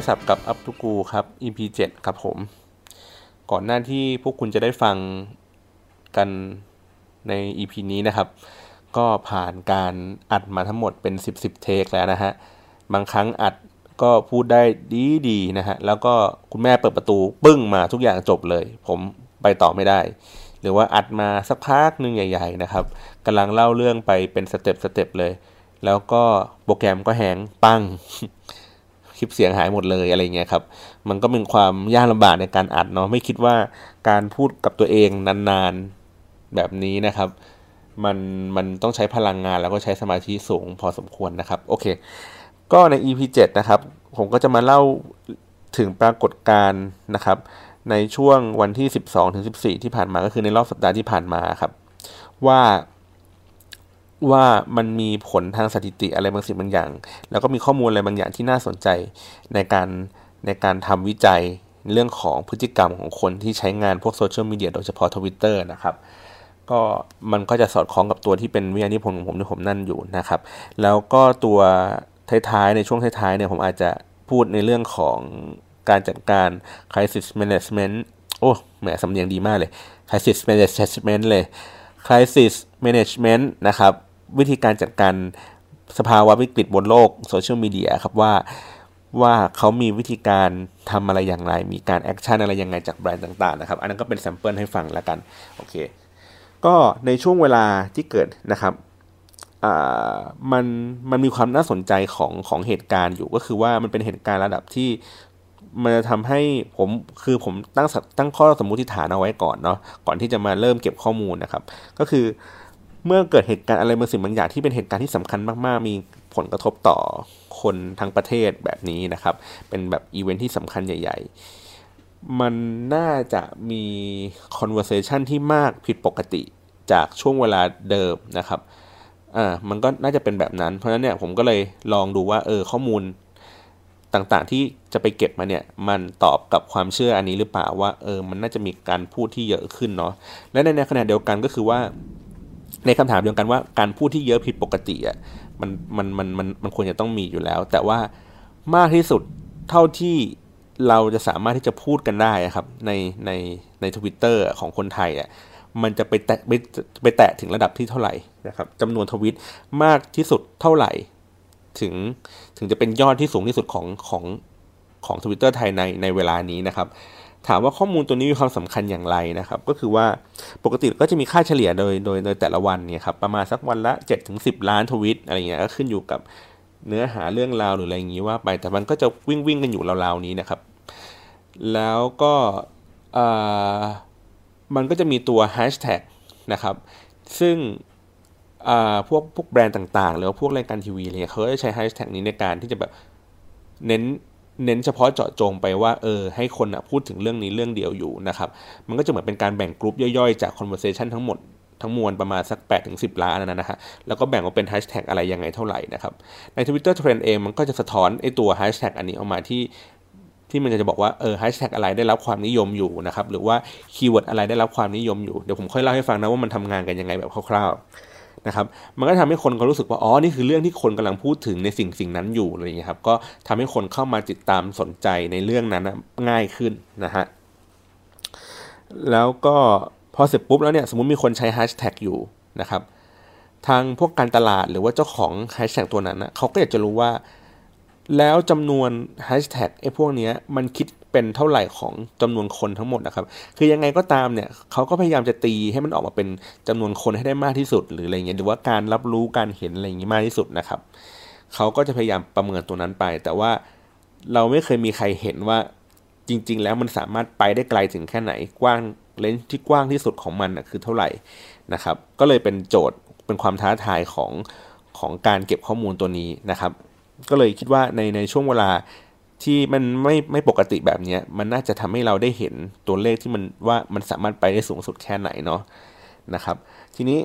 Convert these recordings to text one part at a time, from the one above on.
ได้สับกับอัพทูกูครับ EP 7ครับผม ก่อนหน้าที่พวกคุณจะได้ฟังกันใน EP นี้นะครับ ก็ผ่านการอัดมาทั้งหมดเป็น 10 10 take แล้วนะฮะ บางครั้งอัดก็พูดได้ดีดีนะฮะ แล้วก็คุณแม่เปิดประตูปึ้งมาทุกอย่างจบเลย ผมไปต่อไม่ได้ หรือว่าอัดมาสักพักหนึ่งใหญ่ ๆ นะครับกำลังเล่าเรื่องไปเป็น step step เลย แล้วก็โปรแกรมก็แหงปัง คลิปเสียงหายหมดเลยอะไรเงี้ยครับ มันก็เป็นความยากลำบากในการอัดเนาะไม่คิดว่าการพูดกับตัวเองนานๆแบบนี้นะครับมันมันต้องใช้พลังงานแล้วก็ใช้สมาธิสูงพอสมควรนะครับโอเค ก็ใน EP 7นะครับ ผมก็จะมาเล่าถึงปรากฏการณ์นะครับ ในช่วงวันที่ 12ถึง14 ที่ผ่านมาก็คือในรอบสัปดาห์ที่ผ่านมาครับ ว่า ว่ามันมีผลทางสถิติอะไรบางสิ่งบางอย่าง แล้วก็มีข้อมูลอะไรบางอย่างที่น่าสนใจในการในการทำวิจัยเรื่องของพฤติกรรมของคนที่ใช้งานพวกโซเชียลมีเดียโดยเฉพาะทวิตเตอร์นะครับ ก็มันก็จะสอดคล้องกับตัวที่เป็นวิทยานิพนธ์ของผมที่ผมนั่นอยู่นะครับ แล้วก็ตัวท้ายๆในช่วงท้ายๆเนี่ยผมอาจจะพูดในเรื่องของการจัดการ crisis management โอ้แหมสำเนียงดีมากเลย crisis management เลย crisis management นะครับ วิธีการจัดการสภาวะวิกฤตบนโลกโซเชียลมีเดียครับว่าว่าเขามีวิธีการทำอะไรอย่างไร มีการ action อะไรยังไงจากแบรนด์ต่างๆนะครับ อันนั้นก็เป็น sample ให้ฟังแล้วกัน โอเค ก็ในช่วงเวลาที่เกิดนะครับมันมันมีความน่าสนใจของของเหตุการณ์อยู่ก็คือว่ามันเป็นเหตุการณ์ระดับที่มันจะทำให้ผมคือผมตั้งตั้งข้อสมมุติฐานเอาไว้ก่อนเนาะก่อนที่จะมาเริ่มเก็บข้อมูลนะครับ ก็คือ เมื่อเกิดเหตุการณ์อะไรบางสิ่งบางอย่างที่เป็นเหตุการณ์ที่สำคัญมากๆ มีผลกระทบต่อคนทั้งประเทศแบบนี้นะครับ เป็นแบบอีเวนท์ที่สำคัญใหญ่ ๆ มันน่าจะมี conversation ที่มากผิดปกติจากช่วงเวลาเดิมนะครับ อ่า มันก็น่าจะเป็นแบบนั้น เพราะฉะนั้นเนี่ยผมก็เลยลองดูว่าเออข้อมูลต่างๆที่จะไปเก็บมาเนี่ยมันตอบกับความเชื่ออันนี้หรือเปล่าว่าเออมันน่าจะมีการพูดที่เยอะขึ้นเนาะและในขณะเดียวกันก็คือว่า ในคำถามเดียวกันว่าการพูดที่เยอะผิดปกติอะมันมันมันมันมันควรจะต้องมีอยู่แล้ว แต่ว่ามากที่สุดเท่าที่เราจะสามารถที่จะพูดกันได้ครับ ในในในทวิตเตอร์ของคนไทยอะมันจะไปแตะไปไปแตะถึงระดับที่เท่าไหร่นะครับจำนวนทวิตมากที่สุดเท่าไหร่ ถึงถึงจะเป็นยอดที่สูงที่สุดของของของทวิตเตอร์ไทยในในเวลานี้นะครับ ถามว่าข้อมูลตัวนี้มีความสำคัญอย่างไรนะครับ ก็คือว่าปกติก็จะมีค่าเฉลี่ยโดยโดยโดยแต่ละวันเนี่ยครับประมาณสักวันละ7-10ถึงสิล้านทวิตอะไรเงี้ยก็ขึ้นอยู่กับเนื้อหาเรื่องราวหรืออะไรอย่างนี้ว่าไป แต่มันก็จะวิ่งวิ่งกันอยู่ราวๆนี้นะครับ แล้วก็มันก็จะมีตัวแฮชแท็กนะครับ ซึ่งพวกพวกแบรนด์ต่างๆ หรือว่าพวกรายการทีวีเนี่ยเขาจะใช้แฮชแท็กนี้ในการที่จะแบบเน้น เน้นเฉพาะเจาะจงไปว่าเออให้คนพูดถึงเรื่องนี้เรื่องเดียวอยู่นะครับ มันก็จะเหมือนเป็นการแบ่งกลุ่มย่อยๆ จาก conversation ทั้งหมดทั้งมวลประมาณสัก8ถึง10ล้านนะฮะ แล้วก็แบ่งออกเป็นแฮชแท็กอะไรยังไงเท่าไหร่นะครับ ใน Twitter Trend เองมันก็จะสะท้อนไอตัวแฮชแท็กอันนี้ออกมาที่ที่มันจะบอกว่าเออแฮชแท็กอะไรได้รับความนิยมอยู่นะครับ หรือว่า keyword อะไรได้รับความนิยมอยู่ เดี๋ยวผมค่อยเล่าให้ฟังนะว่ามันทำงานกันยังไงแบบคร่าวๆ นะครับมันก็ทำให้คนเขารู้สึกว่าอ๋อนี่คือเรื่องที่คนกำลังพูดถึงในสิ่งสิ่งนั้นอยู่อะไรอย่างเงี้ยครับก็ทำให้คนเข้ามาติดตามสนใจในเรื่องนั้นง่ายขึ้นนะฮะแล้วก็พอเสร็จปุ๊บแล้วเนี่ยสมมติมีคนใช้แฮชแท็กอยู่นะครับทางพวกการตลาดหรือว่าเจ้าของแฮชแท็กตัวนั้นนะเขาก็อยากจะรู้ว่า แล้วจำนวนแฮชแท็กไอ้พวกนี้มันคิดเป็นเท่าไหร่ของจำนวนคนทั้งหมดนะครับ คือยังไงก็ตามเนี่ยเขาก็พยายามจะตีให้มันออกมาเป็นจำนวนคนให้ได้มากที่สุด หรืออะไรเงี้ยหรือว่าการรับรู้การเห็นอะไรอย่างงี้มากที่สุดนะครับเขาก็จะพยายามประเมินตัวนั้นไป แต่ว่าเราไม่เคยมีใครเห็นว่าจริง ๆ แล้วมันสามารถไปได้ไกลถึงแค่ไหนกว้างเลนส์ที่กว้างที่สุดของมันคือเท่าไหร่นะครับ ก็เลยเป็นโจทย์เป็นความท้าทายของของการเก็บข้อมูลตัวนี้นะครับ ก็เลยคิดว่าในในช่วงเวลาที่มันไม่ไม่ปกติแบบนี้มันน่าจะทำให้เราได้เห็นตัวเลขที่มันว่ามันสามารถไปได้สูงสุดแค่ไหนเนาะนะครับ ทีนี้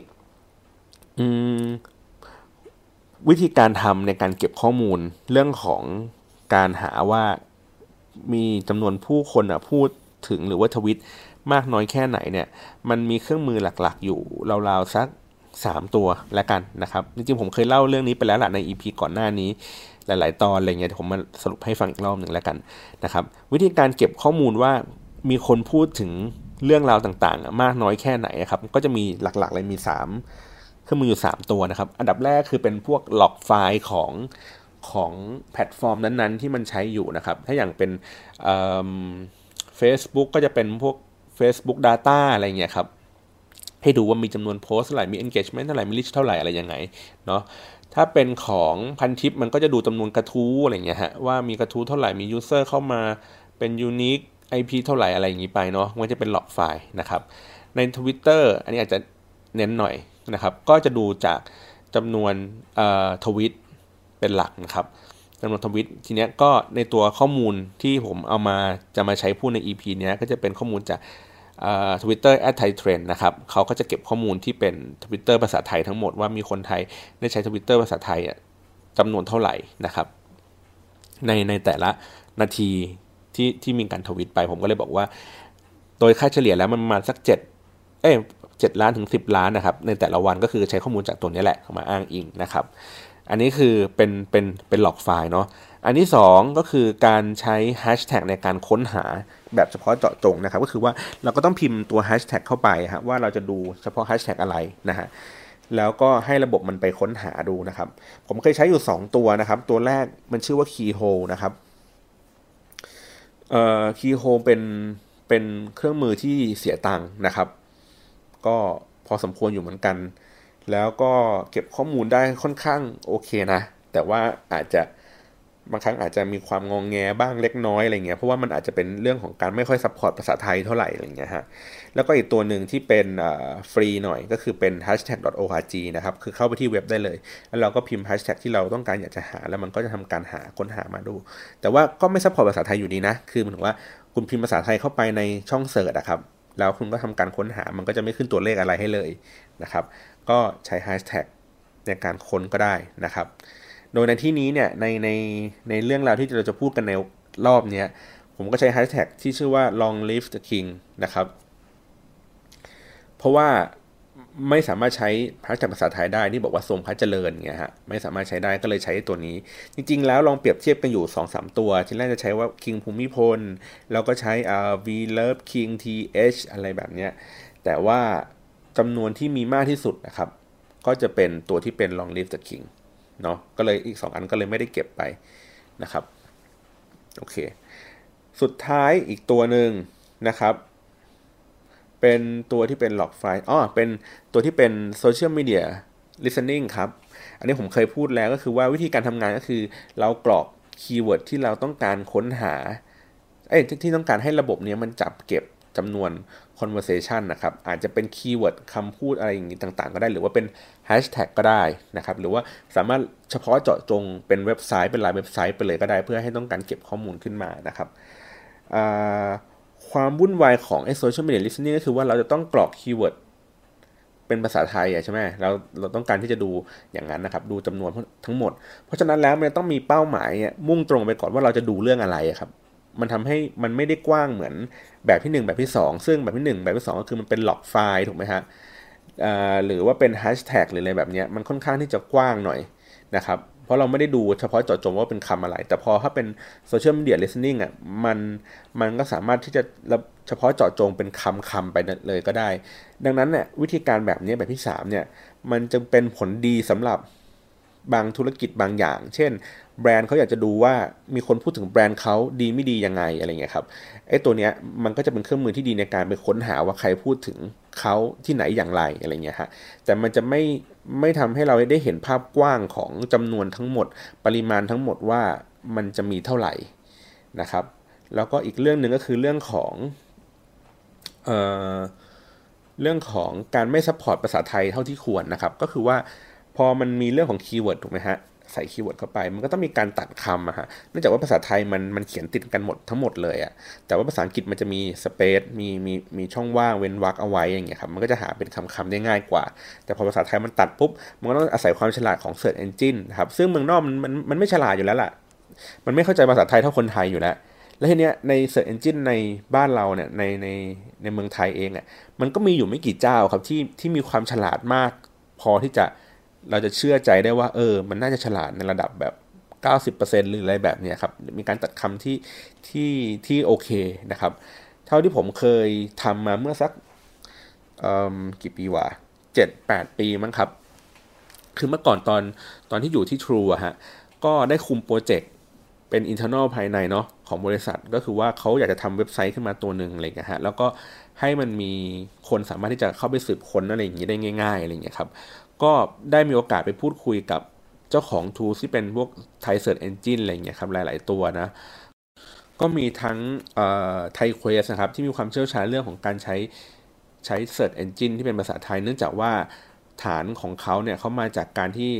วิธีการทำในการเก็บข้อมูลเรื่องของการหาว่ามีจำนวนผู้คนอะพูดถึงหรือว่าทวิตมากน้อยแค่ไหนเนี่ย มันมีเครื่องมือหลักๆ อยู่ราวๆสัก 3 ตัวแล้วกันนะครับ จริงๆผมเคยเล่าเรื่องนี้ไปแล้วแหละใน EP ก่อนหน้านี้หลาย ๆ ตอนอะไรเงี้ยผมมาสรุปให้ฟังอีกรอบหนึ่งแล้วกันนะครับ วิธีการเก็บข้อมูลว่ามีคนพูดถึงเรื่องราวต่างๆ มากน้อยแค่ไหนครับ ก็จะมีหลักๆ เลยมี3เครื่องมืออยู่ 3 ตัวนะครับ อันดับแรกคือเป็นพวกล็อกไฟล์ของของแพลตฟอร์มนั้นๆ ที่มันใช้อยู่นะครับ ถ้าอย่างเป็นเฟซบุ๊กก็จะเป็นพวก Facebook Data อะไรเงี้ยครับ ให้ดูว่ามีจำนวนโพสเท่าไหร่ มี engagement เท่าไหร่ มี reach เท่าไหร่อะไรยังไงเนาะถ้าเป็นของพันทิปมันก็จะดูจำนวนกระทู้อะไรเงี้ยฮะว่ามีกระทู้เท่าไหร่มี user เข้ามาเป็น unique IP เท่าไหร่อะไรอย่างนี้ไปเนาะมันจะเป็นหลอกไฟล์นะครับใน Twitter อันนี้อาจจะเน้นหน่อยนะครับ ก็จะดูจากจำนวนทวิตเป็นหลักนะครับจำนวนทวิตทีเนี้ยก็ในตัวข้อมูลที่ผมเอามาจะมาใช้พูดใน EP เนี้ยก็จะเป็นข้อมูลจาก ทวิตเตอร์ @ThaiTrend นะครับเขาก็จะเก็บข้อมูลที่เป็นทวิตเตอร์ภาษาไทยทั้งหมดว่ามีคนไทยได้ใช้ทวิตเตอร์ภาษาไทยจำนวนเท่าไหร่นะครับในในแต่ละนาทีที่ที่มีการทวิตไป ผมก็เลยบอกว่า โดยค่าเฉลี่ยแล้วมันประมาณสักเจ็ดเอ้เจ็ดล้านถึงสิบล้านนะครับ ในแต่ละวันก็คือใช้ข้อมูลจากตัวนี้แหละมาอ้างอิงนะครับ อันนี้คือเป็นเป็นเป็นหลอกไฟล์เนาะอันที่ 2 ก็คือการใช้แฮชแท็กในการค้นหาแบบเฉพาะเจาะจงนะครับ ก็คือว่าเราก็ต้องพิมพ์ตัวแฮชแท็กเข้าไปครับว่าเราจะดูเฉพาะแฮชแท็กอะไรนะฮะแล้วก็ให้ระบบมันไปค้นหาดูนะครับ ผมเคยใช้อยู่ 2 ตัวนะครับ ตัวแรกมันชื่อว่า Keyhole นะครับเอ่อ Keyhole เป็นเป็นเครื่องมือที่เสียตังค์นะครับ ก็พอสมควรอยู่เหมือนกัน แล้วก็เก็บข้อมูลได้ค่อนข้างโอเคนะ แต่ว่าอาจจะ บางครั้งอาจจะมีความงองแงบ้างเล็กน้อยอะไรเงี้ยเพราะว่ามันอาจจะเป็นเรื่องของการไม่ค่อย support ภาษาไทยเท่าไหร่อะไรเงี้ยฮะแล้วก็อีกตัวหนึ่งที่เป็นฟรีหน่อยก็คือเป็น hashtag.org นะครับ คือเข้าไปที่เว็บได้เลย แล้วเราก็พิมพ์ hashtag ที่เราต้องการอยากจะหา แล้วมันก็จะทำการหาค้นหามาดู แต่ว่าก็ไม่ support ภาษาไทยอยู่ดีนะ คือหมายถึงว่าคุณพิมพ์ภาษาไทยเข้าไปในช่องเสิร์ชอะครับแล้วคุณก็ทำการค้นหามันก็จะไม่ขึ้นตัวเลขอะไรให้เลยนะครับก็ใช้แฮชแท็กในการค้นก็ได้นะครับ โดยในที่นี้เนี่ยในในในเรื่องราวที่เราจะพูดกันในรอบนี้ผมก็ใช้แฮชแท็กที่ชื่อว่า long live the king นะครับ เพราะว่าไม่สามารถใช้แฮชแท็กภาษาไทยได้ที่บอกว่าทรงพระเจริญเงี้ยฮะไม่สามารถใช้ได้ก็เลยใช้ตัวนี้ จริง ๆ แล้วลองเปรียบเทียบกันอยู่2อสตัว ที่แรกจะใช้ว่า king ภูมิพล แล้วก็ใช้อ่า v love king th อะไรแบบเนี้ยแต่ว่าจำนวนที่มีมากที่สุดนะครับ ก็จะเป็นตัวที่เป็น long live the king เนาะก็เลยอีก 2 อันก็เลยไม่ได้เก็บไปนะครับโอเคสุดท้ายอีกตัวหนึ่งนะครับ เป็นตัวที่เป็น log file อ๋อเป็นตัวที่เป็น social media listening ครับ อันนี้ผมเคยพูดแล้วก็คือว่าวิธีการทำงานก็คือ เรากรอก keyword ที่เราต้องการค้นหาเอ้ที่ต้องการให้ระบบนี้มันจับเก็บจำนวน conversation นะครับ อาจจะเป็น keyword คำพูดอะไรอย่างนี้ต่างๆ ก็ได้ หรือว่าเป็น hashtag ก็ได้นะครับ หรือว่าสามารถเฉพาะเจาะจงเป็นเว็บไซต์เป็นรายเว็บไซต์ไปเลยก็ได้ เพื่อให้ต้องการเก็บข้อมูลขึ้นมานะครับความวุ่นวายของไอ้ social media listening ก็คือว่าเราจะต้องกรอก keywordเป็นภาษาไทยใช่ไหมเราเราต้องการที่จะดูอย่างนั้นนะครับ ดูจำนวนทั้งหมด เพราะฉะนั้นแล้วมันต้องมีเป้าหมายมุ่งตรงไปก่อนว่าเราจะดูเรื่องอะไรครับ มันทำให้มันไม่ได้กว้างเหมือนแบบที่ 1 แบบที่ 2 ซึ่งแบบที่ 1 แบบที่ 2 ก็คือมันเป็น log file ถูกไหมฮะหรือว่าเป็นแฮชแท็กหรืออะไรแบบนี้มันค่อนข้างที่จะกว้างหน่อยนะครับเพราะเราไม่ได้ดูเฉพาะเจาะจงว่าเป็นคำอะไร แต่พอถ้าเป็น social media listening อะมันมันก็สามารถที่จะเฉพาะเจาะจงเป็นคำคำไปเลยก็ได้ ดังนั้นเนี่ยวิธีการแบบนี้แบบที่3เนี่ยมันจึงเป็นผลดีสำหรับ บางธุรกิจบางอย่าง เช่น แบรนด์เขาอยากจะดูว่ามีคนพูดถึงแบรนด์เขาดีไม่ดียังไงอะไรเงี้ยครับไอ้ตัวเนี้ยมันก็จะเป็นเครื่องมือที่ดีในการไปค้นหาว่าใครพูดถึงเขาที่ไหนอย่างไรอะไรเงี้ยฮะแต่มันจะไม่ไม่ทำให้เราได้เห็นภาพกว้างของจำนวนทั้งหมด ปริมาณทั้งหมดว่ามันจะมีเท่าไหร่นะครับ แล้วก็อีกเรื่องหนึ่งก็คือเรื่องของเอ่อเรื่องของการไม่ support ภาษาไทยเท่าที่ควรนะครับ ก็คือว่า พอมันมีเรื่องของ keyword ถูกไหมฮะใส่ keyword เข้าไป มันก็ต้องมีการตัดคำอะฮะเนื่องจากว่าภาษาไทยมันมันเขียนติดกันหมดทั้งหมดเลยอะแต่ว่าภาษาอังกฤษมันจะมี space มีมีมีช่องว่างเว้นวรรคเอาไว้อย่างเงี้ยครับมันก็จะหาเป็นคำคำได้ง่ายกว่า แต่พอภาษาไทยมันตัดปุ๊บ มันก็ต้องอาศัยความฉลาดของ Search Engine นะครับซึ่งเมืองนอกมันมันมันไม่ฉลาดอยู่แล้วล่ะ มันไม่เข้าใจภาษาไทยเท่าคนไทยอยู่แล้วแล้วทีเนี้ยใน Search Engine ในบ้านเราเนี่ยในในในเมืองไทยเองเนี่ยมันก็มีอยู่ไม่กี่เจ้าครับที่ที่มีความฉลาดมาก พอที่จะ เราจะเชื่อใจได้ว่า เออ มันน่าจะฉลาดในระดับแบบ 90%หรืออะไรแบบนี้ครับ มีการตัดคำที่ที่ที่โอเคนะครับ เท่าที่ผมเคยทำมาเมื่อสักกี่ปีวะเจ็ดแปดปีมั้งครับ คือเมื่อก่อนตอนตอนที่อยู่ที่ True อะฮะ ก็ได้คุมโปรเจกต์เป็น internal ภายในเนาะของบริษัทก็คือว่าเขาอยากจะทำเว็บไซต์ขึ้นมาตัวหนึ่งอะไรเงี้ยฮะ แล้วก็ให้มันมีคนสามารถที่จะเข้าไปสืบค้นอะไรอย่างนี้ได้ง่าย ๆอะไรเงี้ยครับ ก็ได้มีโอกาสไปพูดคุยกับเจ้าของ t o o l ที่เป็นพวก Thai Search Engine อะไรเงี้ยครับหลาย ๆ ตัวนะ ก็มีทั้งThaiQuest นะครับ ที่มีความเชี่ยวชาญเรื่องของการใช้ใช้ Search Engine ที่เป็นภาษาไทย เนื่องจากว่าฐานของเขาเนี่ยเขามาจากการที่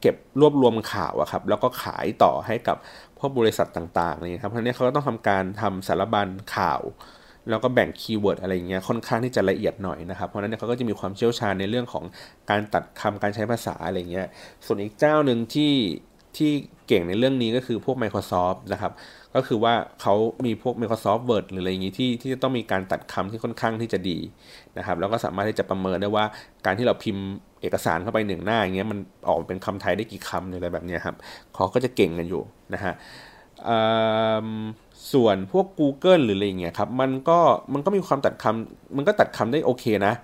เก็บรวบรวมข่าวอะครับ แล้วก็ขายต่อให้กับพวกบริษัทต่างๆนี่ครับเพราะนี้เขาก็ต้องทำการทำสารบัญข่าว แล้วก็แบ่ง keyword อะไรเงี้ยค่อนข้างที่จะละเอียดหน่อยนะครับ เพราะนั้นเขาก็จะมีความเชี่ยวชาญในเรื่องของการตัดคำการใช้ภาษาอะไรเงี้ย ส่วนอีกเจ้าหนึ่งที่ที่เก่งในเรื่องนี้ก็คือพวก Microsoft นะครับ ก็คือว่าเขามีพวก Microsoft Word หรืออะไรอย่างนี้ที่ที่จะต้องมีการตัดคำที่ค่อนข้างที่จะดีนะครับ แล้วก็สามารถที่จะประเมินได้ว่าการที่เราพิมพ์เอกสารเข้าไปหนึ่งหน้าอย่างเงี้ยมันออกเป็นคำไทยได้กี่คำอะไรแบบนี้ครับเขาก็จะเก่งกันอยู่นะฮะ ส่วนพวก Google หรืออะไรเงี้ยครับมันก็มันก็มีความตัดคำมันก็ตัดคำได้โอเคนะ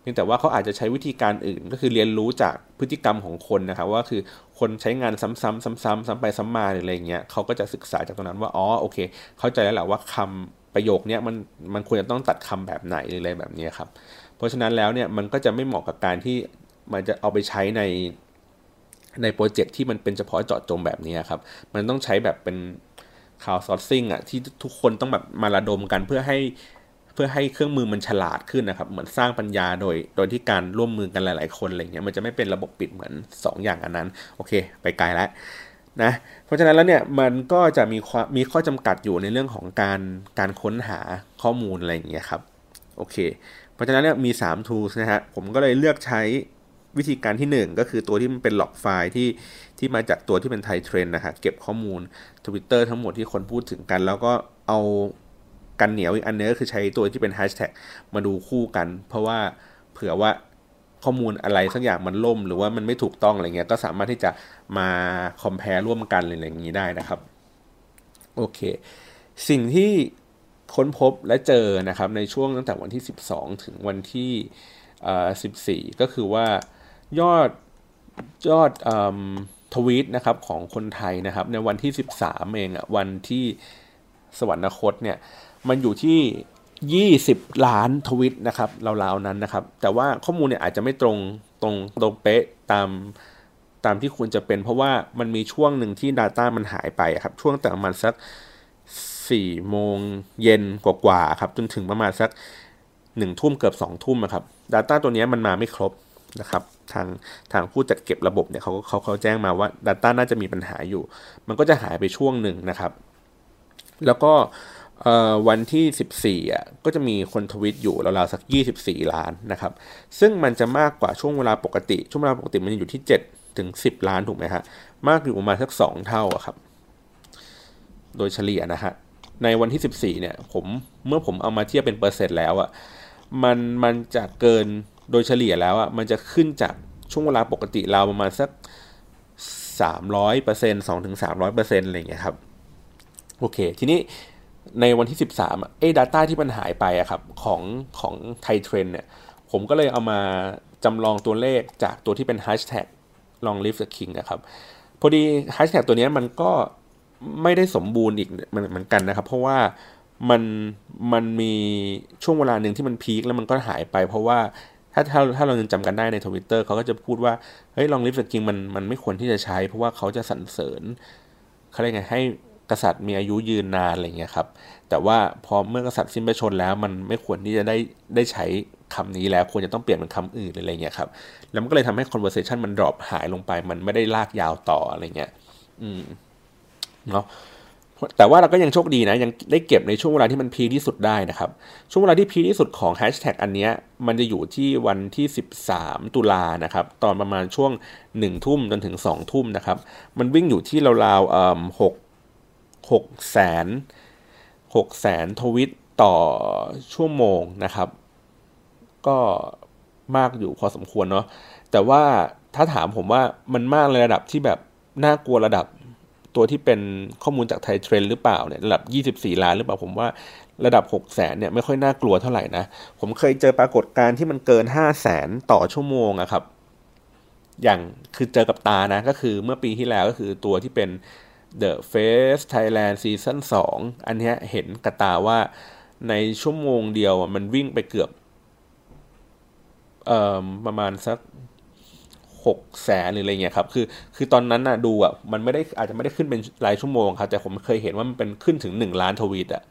เพียงแต่ว่าเขาอาจจะใช้วิธีการอื่นก็คือเรียนรู้จากพฤติกรรมของคนนะครับว่าคือคนใช้งานซ้ำๆซ้ำๆซ้ำไปซ้ำมาหรืออะไรเงี้ยเขาก็จะศึกษาจากตรงนั้นว่าอ๋อโอเค เข้าใจแล้วแหละว่าคำประโยคนี้มันมันควรจะต้องตัดคำแบบไหนหรืออะไรแบบนี้ครับ เพราะฉะนั้นแล้วเนี่ยมันก็จะไม่เหมาะกับการที่มันจะเอาไปใช้ใน ในโปรเจกต์ที่มันเป็นเฉพาะเจาะจงแบบนี้ครับ มันต้องใช้แบบเป็นข่าวซอร์ซิ่งอะที่ทุกคนต้องแบบมาระดมกันเพื่อให้เพื่อให้เครื่องมือมันฉลาดขึ้นนะครับ เหมือนสร้างปัญญาโดย โดยที่การร่วมมือกันหลาย ๆ คนอะไรเงี้ยมันจะไม่เป็นระบบปิดเหมือน 2 อย่างอันนั้น โอเค ไปไกลแล้วนะเพราะฉะนั้นแล้วเนี่ยมันก็จะมีความมีข้อจำกัดอยู่ในเรื่องของการการค้นหาข้อมูลอะไรอย่างเงี้ยครับโอเค เพราะฉะนั้นเนี่ยมี 3 tools นะฮะผมก็เลยเลือกใช้ วิธีการที่ 1 ก็คือตัวที่มันเป็นหลอกไฟล์ที่ที่มาจากตัวที่เป็นไทยเทรนนะฮะเก็บข้อมูล Twitter ทั้งหมดที่คนพูดถึงกัน แล้วก็เอากันเหนียวอีกอันนึงก็คือใช้ตัวที่เป็นแฮชแท็กมาดูคู่กัน เพราะว่าเผื่อว่าข้อมูลอะไรสักอย่างมันล่ม หรือว่ามันไม่ถูกต้องอะไรเงี้ยก็สามารถที่จะมาคอมเพลร่วมกันอะไรอย่างนี้ได้นะครับโอเค สิ่งที่ค้นพบและเจอนะครับในช่วงตั้งแต่วันที่ 12 ถึงวันที่ 14 ก็คือว่า ยอดยอดทวีตนะครับของคนไทยนะครับ ในวันที่ 13 เองอะวันที่สวรรคตเนี่ยมันอยู่ที่ 20 ล้านทวิตนะครับราวๆนั้นนะครับ แต่ว่าข้อมูลเนี่ยอาจจะไม่ตรงตรงตรงเป๊ะตามตามที่ควรจะเป็น เพราะว่ามันมีช่วงหนึ่งที่ Data มันหายไปครับ ช่วงแต่ประมาณสัก 4 โมงเย็นกว่าๆครับ จนถึงประมาณสัก 1 ทุ่มเกือบ 2 ทุ่มครับ Data ตัวนี้มันมาไม่ครบ นะครับทางทางผู้จัดเก็บระบบเนี่ยเขาเขาเขาแจ้งมาว่า Data น่าจะมีปัญหาอยู่ มันก็จะหายไปช่วงหนึ่งนะครับ แล้วก็วันที่ 14อะก็จะมีคนทวิตอยู่ราวๆสัก 24 ล้านนะครับ ซึ่งมันจะมากกว่าช่วงเวลาปกติ ช่วงเวลาปกติมันอยู่ที่ 7 ถึง 10 ล้านถูกไหมฮะมากอยู่ประมาณสัก 2 เท่าครับ โดยเฉลี่ยนะฮะในวันที่ 14 เนี่ย ผมเมื่อผมเอามาเทียบเป็นเปอร์เซ็นต์แล้วอะมันมันจะเกิน โดยเฉลี่ยแล้วอะมันจะขึ้นจากช่วงเวลาปกติเราประมาณสัก 300%เปอร์เซ็นต์2ถึง300เปอร์เซ็นต์อะไรอย่างเงี้ยครับ โอเค ทีนี้ในวันที่ 13เอ้ดัตต้าที่มันหายไปอะครับของของไทเทรนเนี่ย ผมก็เลยเอามาจำลองตัวเลขจากตัวที่เป็น hashtag long live the king นะครับ พอดี hashtag ตัวนี้มันก็ไม่ได้สมบูรณ์อีกเหมือนกันนะครับ เพราะว่ามันมันมีช่วงเวลาหนึ่งที่มันพีคแล้วมันก็หายไป เพราะว่า ถ้าถ้าถ้าเรายังจำกันได้ในทวิตเตอร์เขาก็จะพูดว่า เฮ้ยลองลิฟต์จริงมันมันไม่ควรที่จะใช้ เพราะว่าเขาจะสรรเสริญเขาเรียกไงให้กษัตริย์มีอายุยืนนานอะไรเงี้ยครับ แต่ว่าพอเมื่อกษัตริย์สิ้นพระชนแล้วมันไม่ควรที่จะได้ได้ใช้คำนี้แล้วควรจะต้องเปลี่ยนเป็นคำอื่นอะไรเงี้ยครับ แล้วมันก็เลยทำให้ conversation มัน drop หายลงไป มันไม่ได้ลากยาวต่ออะไรเงี้ย อืม เนาะ แต่ว่าเราก็ยังโชคดีนะ ยังได้เก็บในช่วงเวลาที่มันพีที่สุดได้นะครับ ช่วงเวลาที่พีที่สุดของแฮชแท็กอันนี้มันจะอยู่ที่วันที่ 13 ตุลานะครับ ตอนประมาณช่วง 1 ทุ่มจนถึง 2 ทุ่มนะครับ มันวิ่งอยู่ที่ราวๆเอ่อหกหกแสนหกแสนทวิตต่อชั่วโมงนะครับ ก็มากอยู่พอสมควรเนาะแต่ว่าถ้าถามผมว่ามันมากในระดับที่แบบน่ากลัวระดับ ตัวที่เป็นข้อมูลจากไทยเทรนหรือเปล่าเนี่ยระดับ 24 ล้านหรือเปล่าผมว่าระดับ 6 0แสนเนี่ยไม่ค่อยน่ากลัวเท่าไหร่นะ ผมเคยเจอปรากฏการณ์ที่มันเกิน 5 0 0แสนต่อชั่วโมงอะครับ อย่างคือเจอกับตานะ ก็คือเมื่อปีที่แล้วก็คือตัวที่เป็น The Face Thailand Season 2 อันนี้เห็นกระตาว่าในชั่วโมงเดียวมันวิ่งไปเกือบเอ่อประมาณสัก หกแสนหรืออะไรเงี้ยครับคือคือตอนนั้นน่ะดูอะมันไม่ได้อาจจะไม่ได้ขึ้นเป็นรายชั่วโมงครับแต่ผมเคยเห็นว่ามันเป็นขึ้นถึงหนึ่งล้านทวีตอะ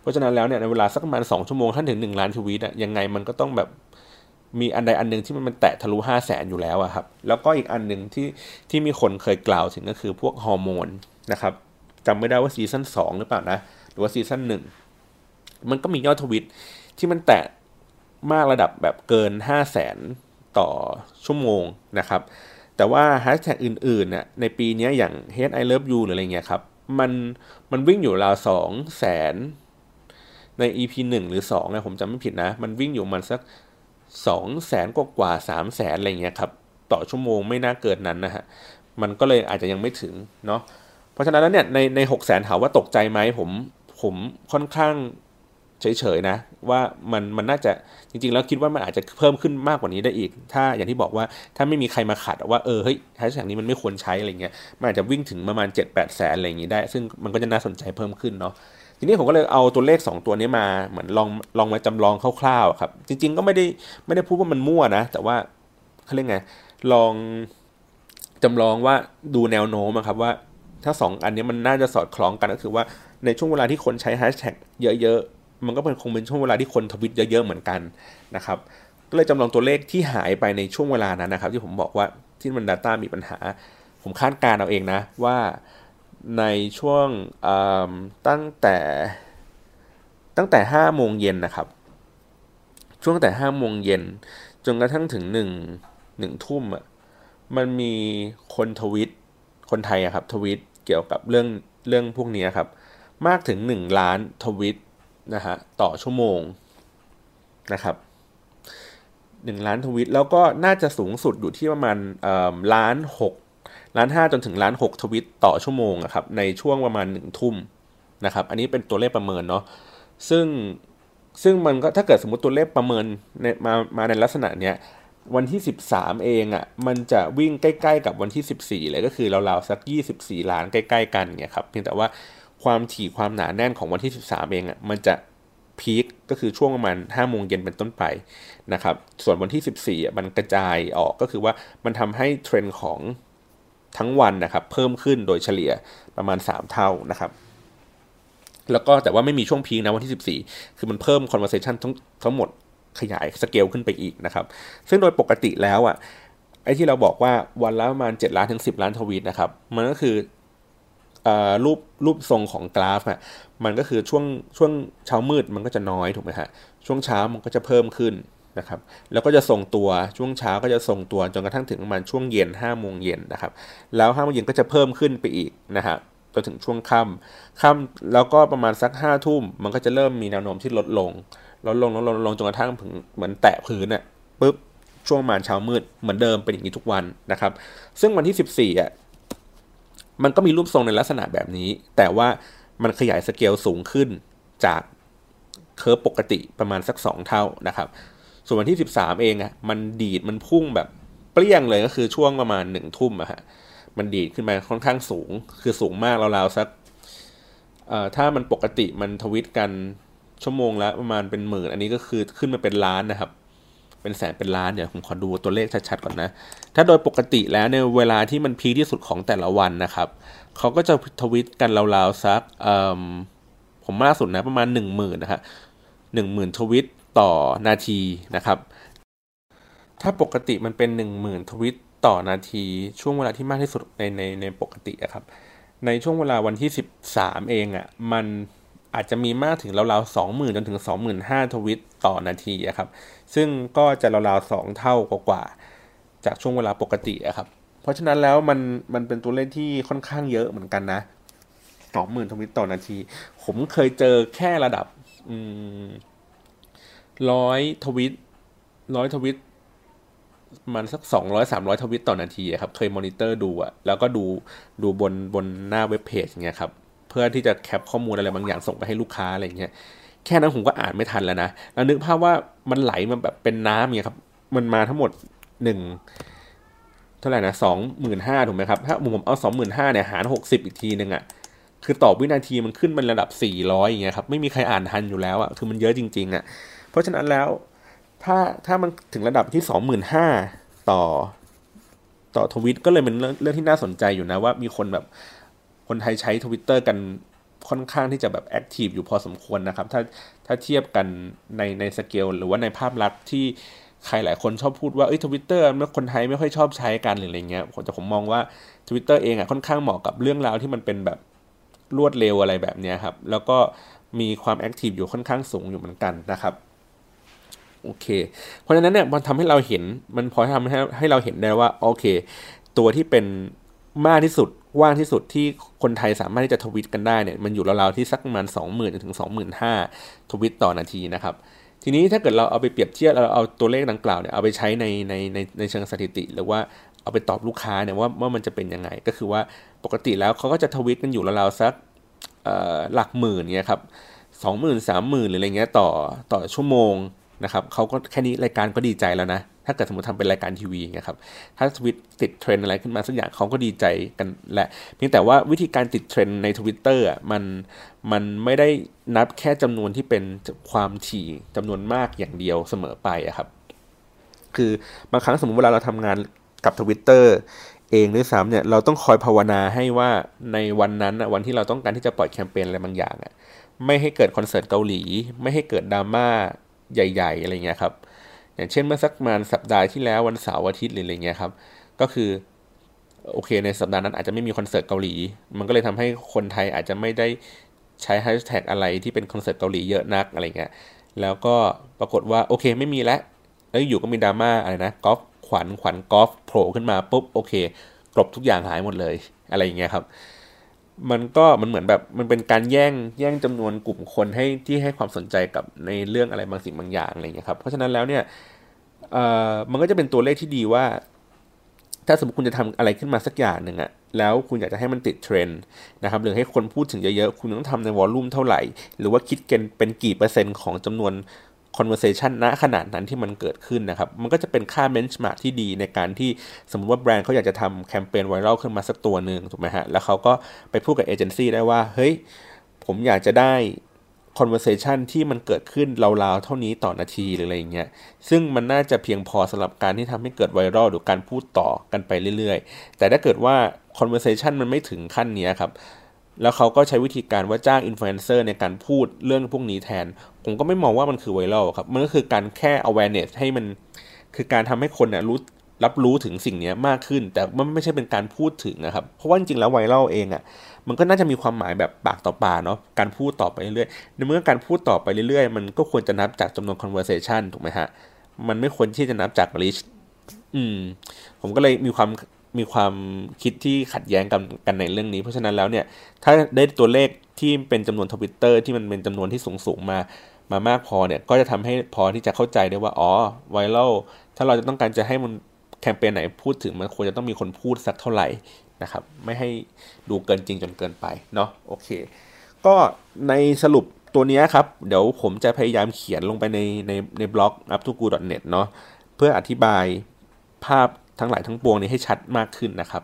เพราะฉะนั้นแล้วเนี่ยในเวลาสักประมาณสองชั่วโมงท่านถึงหนึ่งล้านทวีตอะยังไงมันก็ต้องแบบมีอันใดอันหนึ่งที่มันเป็นแตะทะลุห้าแสนอยู่แล้วอะครับแล้วก็อีกอันหนึ่งที่ที่มีคนเคยกล่าวถึงก็คือพวกฮอร์โมนนะครับจำไม่ได้ว่าซีซั่นสองหรือเปล่านะหรือว่าซีซั่นหนึ่งมันก็มียอดทวิตที่มันแตะมากระดับแบบเกินห้าแสน ต่อชั่วโมงนะครับ แต่ว่าแฮชแท็กอื่นๆเนี่ยในปีนี้อย่าง Hate I Love You หรืออะไรเงี้ยครับ มันมันวิ่งอยู่ราวสองแสนใน EP หนึ่งหรือสองนะผมจำไม่ผิดนะ มันวิ่งอยู่มันสักสองแสนกว่าสามแสนอะไรเงี้ยครับ ต่อชั่วโมงไม่น่าเกินนั้นนะฮะ มันก็เลยอาจจะยังไม่ถึงเนาะเพราะฉะนั้นแล้วเนี่ยในในหกแสนถามว่าตกใจไหมผมผมค่อนข้าง เฉยๆนะ ว่ามันมันน่าจะจริงๆ แล้วคิดว่ามันอาจจะเพิ่มขึ้นมากกว่านี้ได้อีก ถ้าอย่างที่บอกว่าถ้าไม่มีใครมาขัดว่าเออเฮ้ยแฮชแท็กนี้มันไม่ควรใช้อะไรเงี้ยมันอาจจะวิ่งถึงประมาณ 7 8 แสนอะไรอย่างงี้ได้ ซึ่งมันก็จะน่าสนใจเพิ่มขึ้นเนาะทีนี้ผมก็เลยเอาตัวเลข 2 ตัวนี้มาเหมือนลองลองมาจำลองคร่าวๆครับ จริง ๆ ก็ไม่ได้ไม่ได้พูดว่ามันมั่วนะ แต่ว่าเขาเรียกไงลองจำลองว่าดูแนวโน้มครับว่าถ้า 2 อันนี้มันน่าจะสอดคล้องกันก็คือว่าในช่วงเวลาที่คนใช้แฮชแท็กเยอะ มันก็เป็นคงเป็นช่วงเวลาที่คนทวิตเยอะๆเหมือนกันนะครับก็เลยจำลองตัวเลขที่หายไปในช่วงเวลานั้นนะครับ ที่ผมบอกว่าที่มัน Data มีปัญหา ผมคาดการเอาเองนะ ว่าในช่วงตั้งแต่ตั้งแต่ห้าโมงเย็นนะครับ ช่วงแต่ห้าโมงเย็นจนกระทั่งถึงหนึ่งหนึ่งทุ่มอะมันมีคนทวิตคนไทยอะครับทวิตเกี่ยวกับเรื่องเรื่องพวกนี้ครับ มากถึงหนึ่งล้านทวิต นะฮะต่อชั่วโมงนะครับหนึ่งล้านทวิต แล้วก็น่าจะสูงสุดอยู่ที่ประมาณล้านหกล้านห้าจนถึงล้านหกทวิตต่อชั่วโมงครับในช่วงประมาณหนึ่งทุ่มนะครับ อันนี้เป็นตัวเลขประเมินเนาะซึ่งซึ่งมันก็ถ้าเกิดสมมติตัวเลขประเมินในมามาในลักษณะเนี้ยวันที่ 13 เองอะ่ะมันจะวิ่งใกล้ ๆ กับวันที่ 14 เลยก็คือราวๆสัก 24 ล้านใกล้ ๆ กันเนี่ยครับเพียงแต่ว่า ความถี่ความหนาแน่นของวันที่ 13 เองอะ่ะมันจะพีคก็คือช่วงประมาณ5โมงเย็นเป็นต้นไปนะครับ ส่วนวันที่ 14อะมันกระจายออกก็คือว่ามันทำให้เทรนด์ของทั้งวันนะครับ เพิ่มขึ้นโดยเฉลี่ยประมาณ 3 เท่านะครับ แล้วก็แต่ว่าไม่มีช่วงพีคนะวันที่ 14 คือมันเพิ่ม conversation ทั้งทั้งหมดขยายสเกลขึ้นไปอีกนะครับ ซึ่งโดยปกติแล้วอะไอ้ที่เราบอกว่าวันละประมาณ 7 ล้านถึง 10 ล้านทวีตนะครับ มันก็คือ รูปรูปทรงของกราฟอะมันก็คือช่วงช่วงเช้ามืดมันก็จะน้อยถูกไหมฮะช่วงเช้ามันก็จะเพิ่มขึ้นนะครับแล้วก็จะส่งตัวช่วงเช้าก็จะส่งตัวจนกระทั่งถึงประมาณช่วงเย็น5้าโมงเย็นนะครับแล้วห้าโมงเย็นก็จะเพิ่มขึ้นไปอีกนะฮะจนถึงช่วงค่ำค่ำแล้วก็ประมาณสักห้าทุ่มมันก็จะเริ่มมีแนวโน้มที่ลดลงลดลงลดลงลงจนกระทั่งถึงเหมือนแตะพื้นอะปุ๊บช่วงประมาณเช้ามืดเหมือนเดิมเป็นอย่างนี้ทุกวันนะครับ ซึ่งวันที่ 14อะ มันก็มีรูปทรงในลักษณะแบบนี้ แต่ว่ามันขยายสเกลสูงขึ้นจากเคอร์ฟปกติประมาณสัก 2 เท่านะครับ ส่วนวันที่ 13 เองอะ่ะมันดีดมันพุ่งแบบเปรี้ยงเลยก็คือช่วงประมาณหนึ่งทุ่มอะฮะมันดีดขึ้นมาค่อนข้างสูง คือสูงมากราวๆสักเอ่อถ้ามันปกติมันทวิตกันชั่วโมงละประมาณเป็นหมื่น อันนี้ก็คือขึ้นมาเป็นล้านนะครับ เป็นแสนเป็นล้านเดี๋ยวผมขอดูตัวเลขชัดๆก่อนนะ ถ้าโดยปกติแล้วในเวลาที่มันพีที่สุดของแต่ละวันนะครับเขาก็จะทวิตกันราวๆสักผมล่าสุดนะประมาณหนึ่งหมื่นนะฮะหนึ่งหมื่นทวิตต่อนาทีนะครับ ถ้าปกติมันเป็นหนึ่งหมื่นทวิตต่อนาทีช่วงเวลาที่มากที่สุดในในในปกติอะครับในช่วงเวลาวันที่สิบสามเองอะ่ะมัน อาจจะมีมากถึงราวๆสองหมื่นจนถึงสองหมื่นห้าทวิตต่อนาทีครับ ซึ่งก็จะราวๆสองเท่ากว่าจากช่วงเวลาปกติครับ เพราะฉะนั้นแล้วมันมันเป็นตัวเลขที่ค่อนข้างเยอะเหมือนกันนะสองหมื่นทวิตต่อนาที ผมเคยเจอแค่ระดับร้อยทวิตร้อยทวิตมันสักสองร้อยสามร้อยทวิตต่อนาทีครับ เคยมอนิเตอร์ดูอะแล้วก็ดูดูบนบนหน้าเว็บเพจเงี้ยครับ พื่อที่จะแคปข้อมูลอะไรบางอย่างส่งไปให้ลูกค้าอะไรเงี้ยแค่นั้นผมก็อ่านไม่ทันแล้วนะแล้วนึกภาพว่ามันไหลมาแบบเป็นน้ำเงี้ยครับ มันมาทั้งหมดหนึ่งเท่าไหร่นะสองหมื่นห้าถูกไหมครับ ถ้าผมเอาสองหมื่นห้าเนี่ยหารหกสิบอีกทีหนึ่งอะคือต่อวินาทีมันขึ้นเป็นระดับสี่ร้อยอย่างเงี้ยครับไม่มีใครอ่านทันอยู่แล้วอะคือมันเยอะจริง ๆอะเพราะฉะนั้นแล้วถ้าถ้ามันถึงระดับที่สองหมื่นห้าต่อต่อทวิตก็เลยเป็นเรื่องเรื่องที่น่าสนใจอยู่นะว่ามีคนแบบ คนไทยใช้ทวิตเตอร์กันค่อนข้างที่จะแบบ active อยู่พอสมควรนะครับ ถ้าถ้าเทียบกันในในสเกลหรือว่าในภาพลักษณ์ที่ใครหลายคนชอบพูดว่าเอ้ยทวิตเตอร์เมื่อคนไทยไม่ค่อยชอบใช้กันหรืออะไรเงี้ยผมแต่ผมมองว่าทวิตเตอร์เองอะค่อนข้างเหมาะกับเรื่องราวที่มันเป็นแบบรวดเร็วอะไรแบบนี้ครับ แล้วก็มีความ active อยู่ค่อนข้างสูงอยู่เหมือนกันนะครับโอเค เพราะฉะนั้นเนี่ยมันทำให้เราเห็นมันพอทำให้ให้เราเห็นได้ว่าโอเค ตัวที่เป็นมากที่สุด ว่างที่สุดที่คนไทยสามารถที่จะทวิตกันได้เนี่ยมันอยู่ราวๆที่สักประมาณสองหมื่นถึงสองหมื่นห้าทวิตต่อนาทีนะครับทีนี้ถ้าเกิดเราเอาไปเปรียบเทียบเราเอาตัวเลขดังกล่าวเนี่ยเอาไปใช้ในในในในเชิงสถิติ หรือว่าเอาไปตอบลูกค้าเนี่ยว่าว่ามันจะเป็นยังไง ก็คือว่าปกติแล้วเขาก็จะทวิตกันอยู่ราวๆสักหลักหมื่นเนี่ยครับสองหมื่นสามหมื่นหรืออะไรเงี้ยต่อต่อชั่วโมงนะครับเขาก็แค่นี้รายการก็ดีใจแล้วนะ ถ้าเกิดสมมติทำเป็นรายการทีวีนะครับถ้าทวิตติดเทรนอะไรขึ้นมาสักอย่างเขาก็ดีใจกันแหละเพียงแต่ว่าวิธีการติดเทรนในทวิตเตอร์อะมันมันไม่ได้นับแค่จำนวนที่เป็นความถี่จำนวนมากอย่างเดียวเสมอไปอะครับ คือบางครั้งสมมติเวลาเราทำงานกับทวิตเตอร์เองด้วยซ้ำเนี่ยเราต้องคอยภาวนาให้ว่าในวันนั้นวันที่เราต้องการที่จะปล่อยแคมเปญอะไรบางอย่างอะไม่ให้เกิดคอนเสิร์ตเกาหลี ไม่ให้เกิดดราม่าใหญ่ ๆ อะไรเงี้ยครับ อย่างเช่นเมื่อสักประมาณสัปดาห์ที่แล้ววันเสาร์อาทิตย์หรืออะไรเงี้ยครับ ก็คือโอเคในสัปดาห์นั้นอาจจะไม่มีคอนเสิร์ตเกาหลี มันก็เลยทำให้คนไทยอาจจะไม่ได้ใช้แฮชแท็กอะไรที่เป็นคอนเสิร์ตเกาหลีเยอะนักอะไรเงี้ย แล้วก็ปรากฏว่าโอเคไม่มีแล้วแล้วอยู่ก็มีดราม่าอะไรนะกอล์ฟขวัญขวัญกอล์ฟโผล่ขึ้นมาปุ๊บโอเคกลบทุกอย่างหายหมดเลยอะไรอย่างเงี้ยครับ มันก็มันเหมือนแบบมันเป็นการแย่งแย่งจำนวนกลุ่มคนให้ที่ให้ความสนใจกับในเรื่องอะไรบางสิ่งบางอย่างอะไรอย่างนี้ครับเพราะฉะนั้นแล้วเนี่ยเอ่อมันก็จะเป็นตัวเลขที่ดีว่า ถ้าสมมติคุณจะทำอะไรขึ้นมาสักอย่างหนึ่งอะแล้วคุณอยากจะให้มันติดเทรนด์นะครับหรือให้คนพูดถึงเยอะๆคุณต้องทำในวอลลุ่มเท่าไหร่ หรือว่าคิดกันเป็นกี่เปอร์เซ็นต์ของจำนวน conversation ณขนาดนั้นที่มันเกิดขึ้นนะครับ มันก็จะเป็นค่า benchmark ที่ดีในการที่สมมติว่าแบรนด์เขาอยากจะทำแคมเปญ viral ขึ้นมาสักตัวหนึ่งถูกไหมฮะ แล้วเขาก็ไปพูดกับเอเจนซี่ได้ว่า เฮ้ย ผมอยากจะได้ conversation ที่มันเกิดขึ้นราวๆเท่านี้ต่อนาทีหรืออะไรอย่างเงี้ย ซึ่งมันน่าจะเพียงพอสำหรับการที่ทำให้เกิด viral หรือการพูดต่อกันไปเรื่อยๆ แต่ถ้าเกิดว่า conversation มันไม่ถึงขั้นนี้ครับแล้วเขาก็ใช้วิธีการว่าจ้างอินฟลูเอนเซอร์ในการพูดเรื่องพวกนี้แทน ผมก็ไม่มองว่ามันคือ viral ครับ มันก็คือการแค่ awareness ให้มันคือการทำให้คนเนี่ยรู้รับรู้ถึงสิ่งนี้มากขึ้น แต่มันไม่ใช่เป็นการพูดถึงนะครับ เพราะว่าจริงๆแล้วไวรัลเองอะ่ะมันก็น่าจะมีความหมายแบบปากต่อปากเนาะการพูดต่อไปเรื่อยๆในเมื่อการพูดต่อไปเรื่อยๆ มันก็ควรจะนับจากจำนวน conversation ถูกไหมฮะมันไม่ควรที่จะนับจาก reach อืม ผมก็เลยมีความมีความคิดที่ขัดแย้งกันกันในเรื่องนี้ เพราะฉะนั้นแล้วเนี่ย ถ้าได้ตัวเลขที่เป็นจำนวนทวิตเตอร์ที่มันเป็นจำนวนที่สูงสูงมา มามากพอเนี่ยก็จะทำให้พอที่จะเข้าใจได้ว่าอ๋อไวรัลถ้าเราจะต้องการจะให้มันแคมเปญไหนพูดถึงมันควรจะต้องมีคนพูดสักเท่าไหร่นะครับ ไม่ให้ดูเกินจริงจนเกินไปเนาะโอเค ก็ในสรุปตัวนี้ครับ เดี๋ยวผมจะพยายามเขียนลงไปในในในบล็อก up to go net เนาะเพื่ออธิบายภาพทั้งหลายทั้งปวงนี้ให้ชัดมากขึ้นนะครับ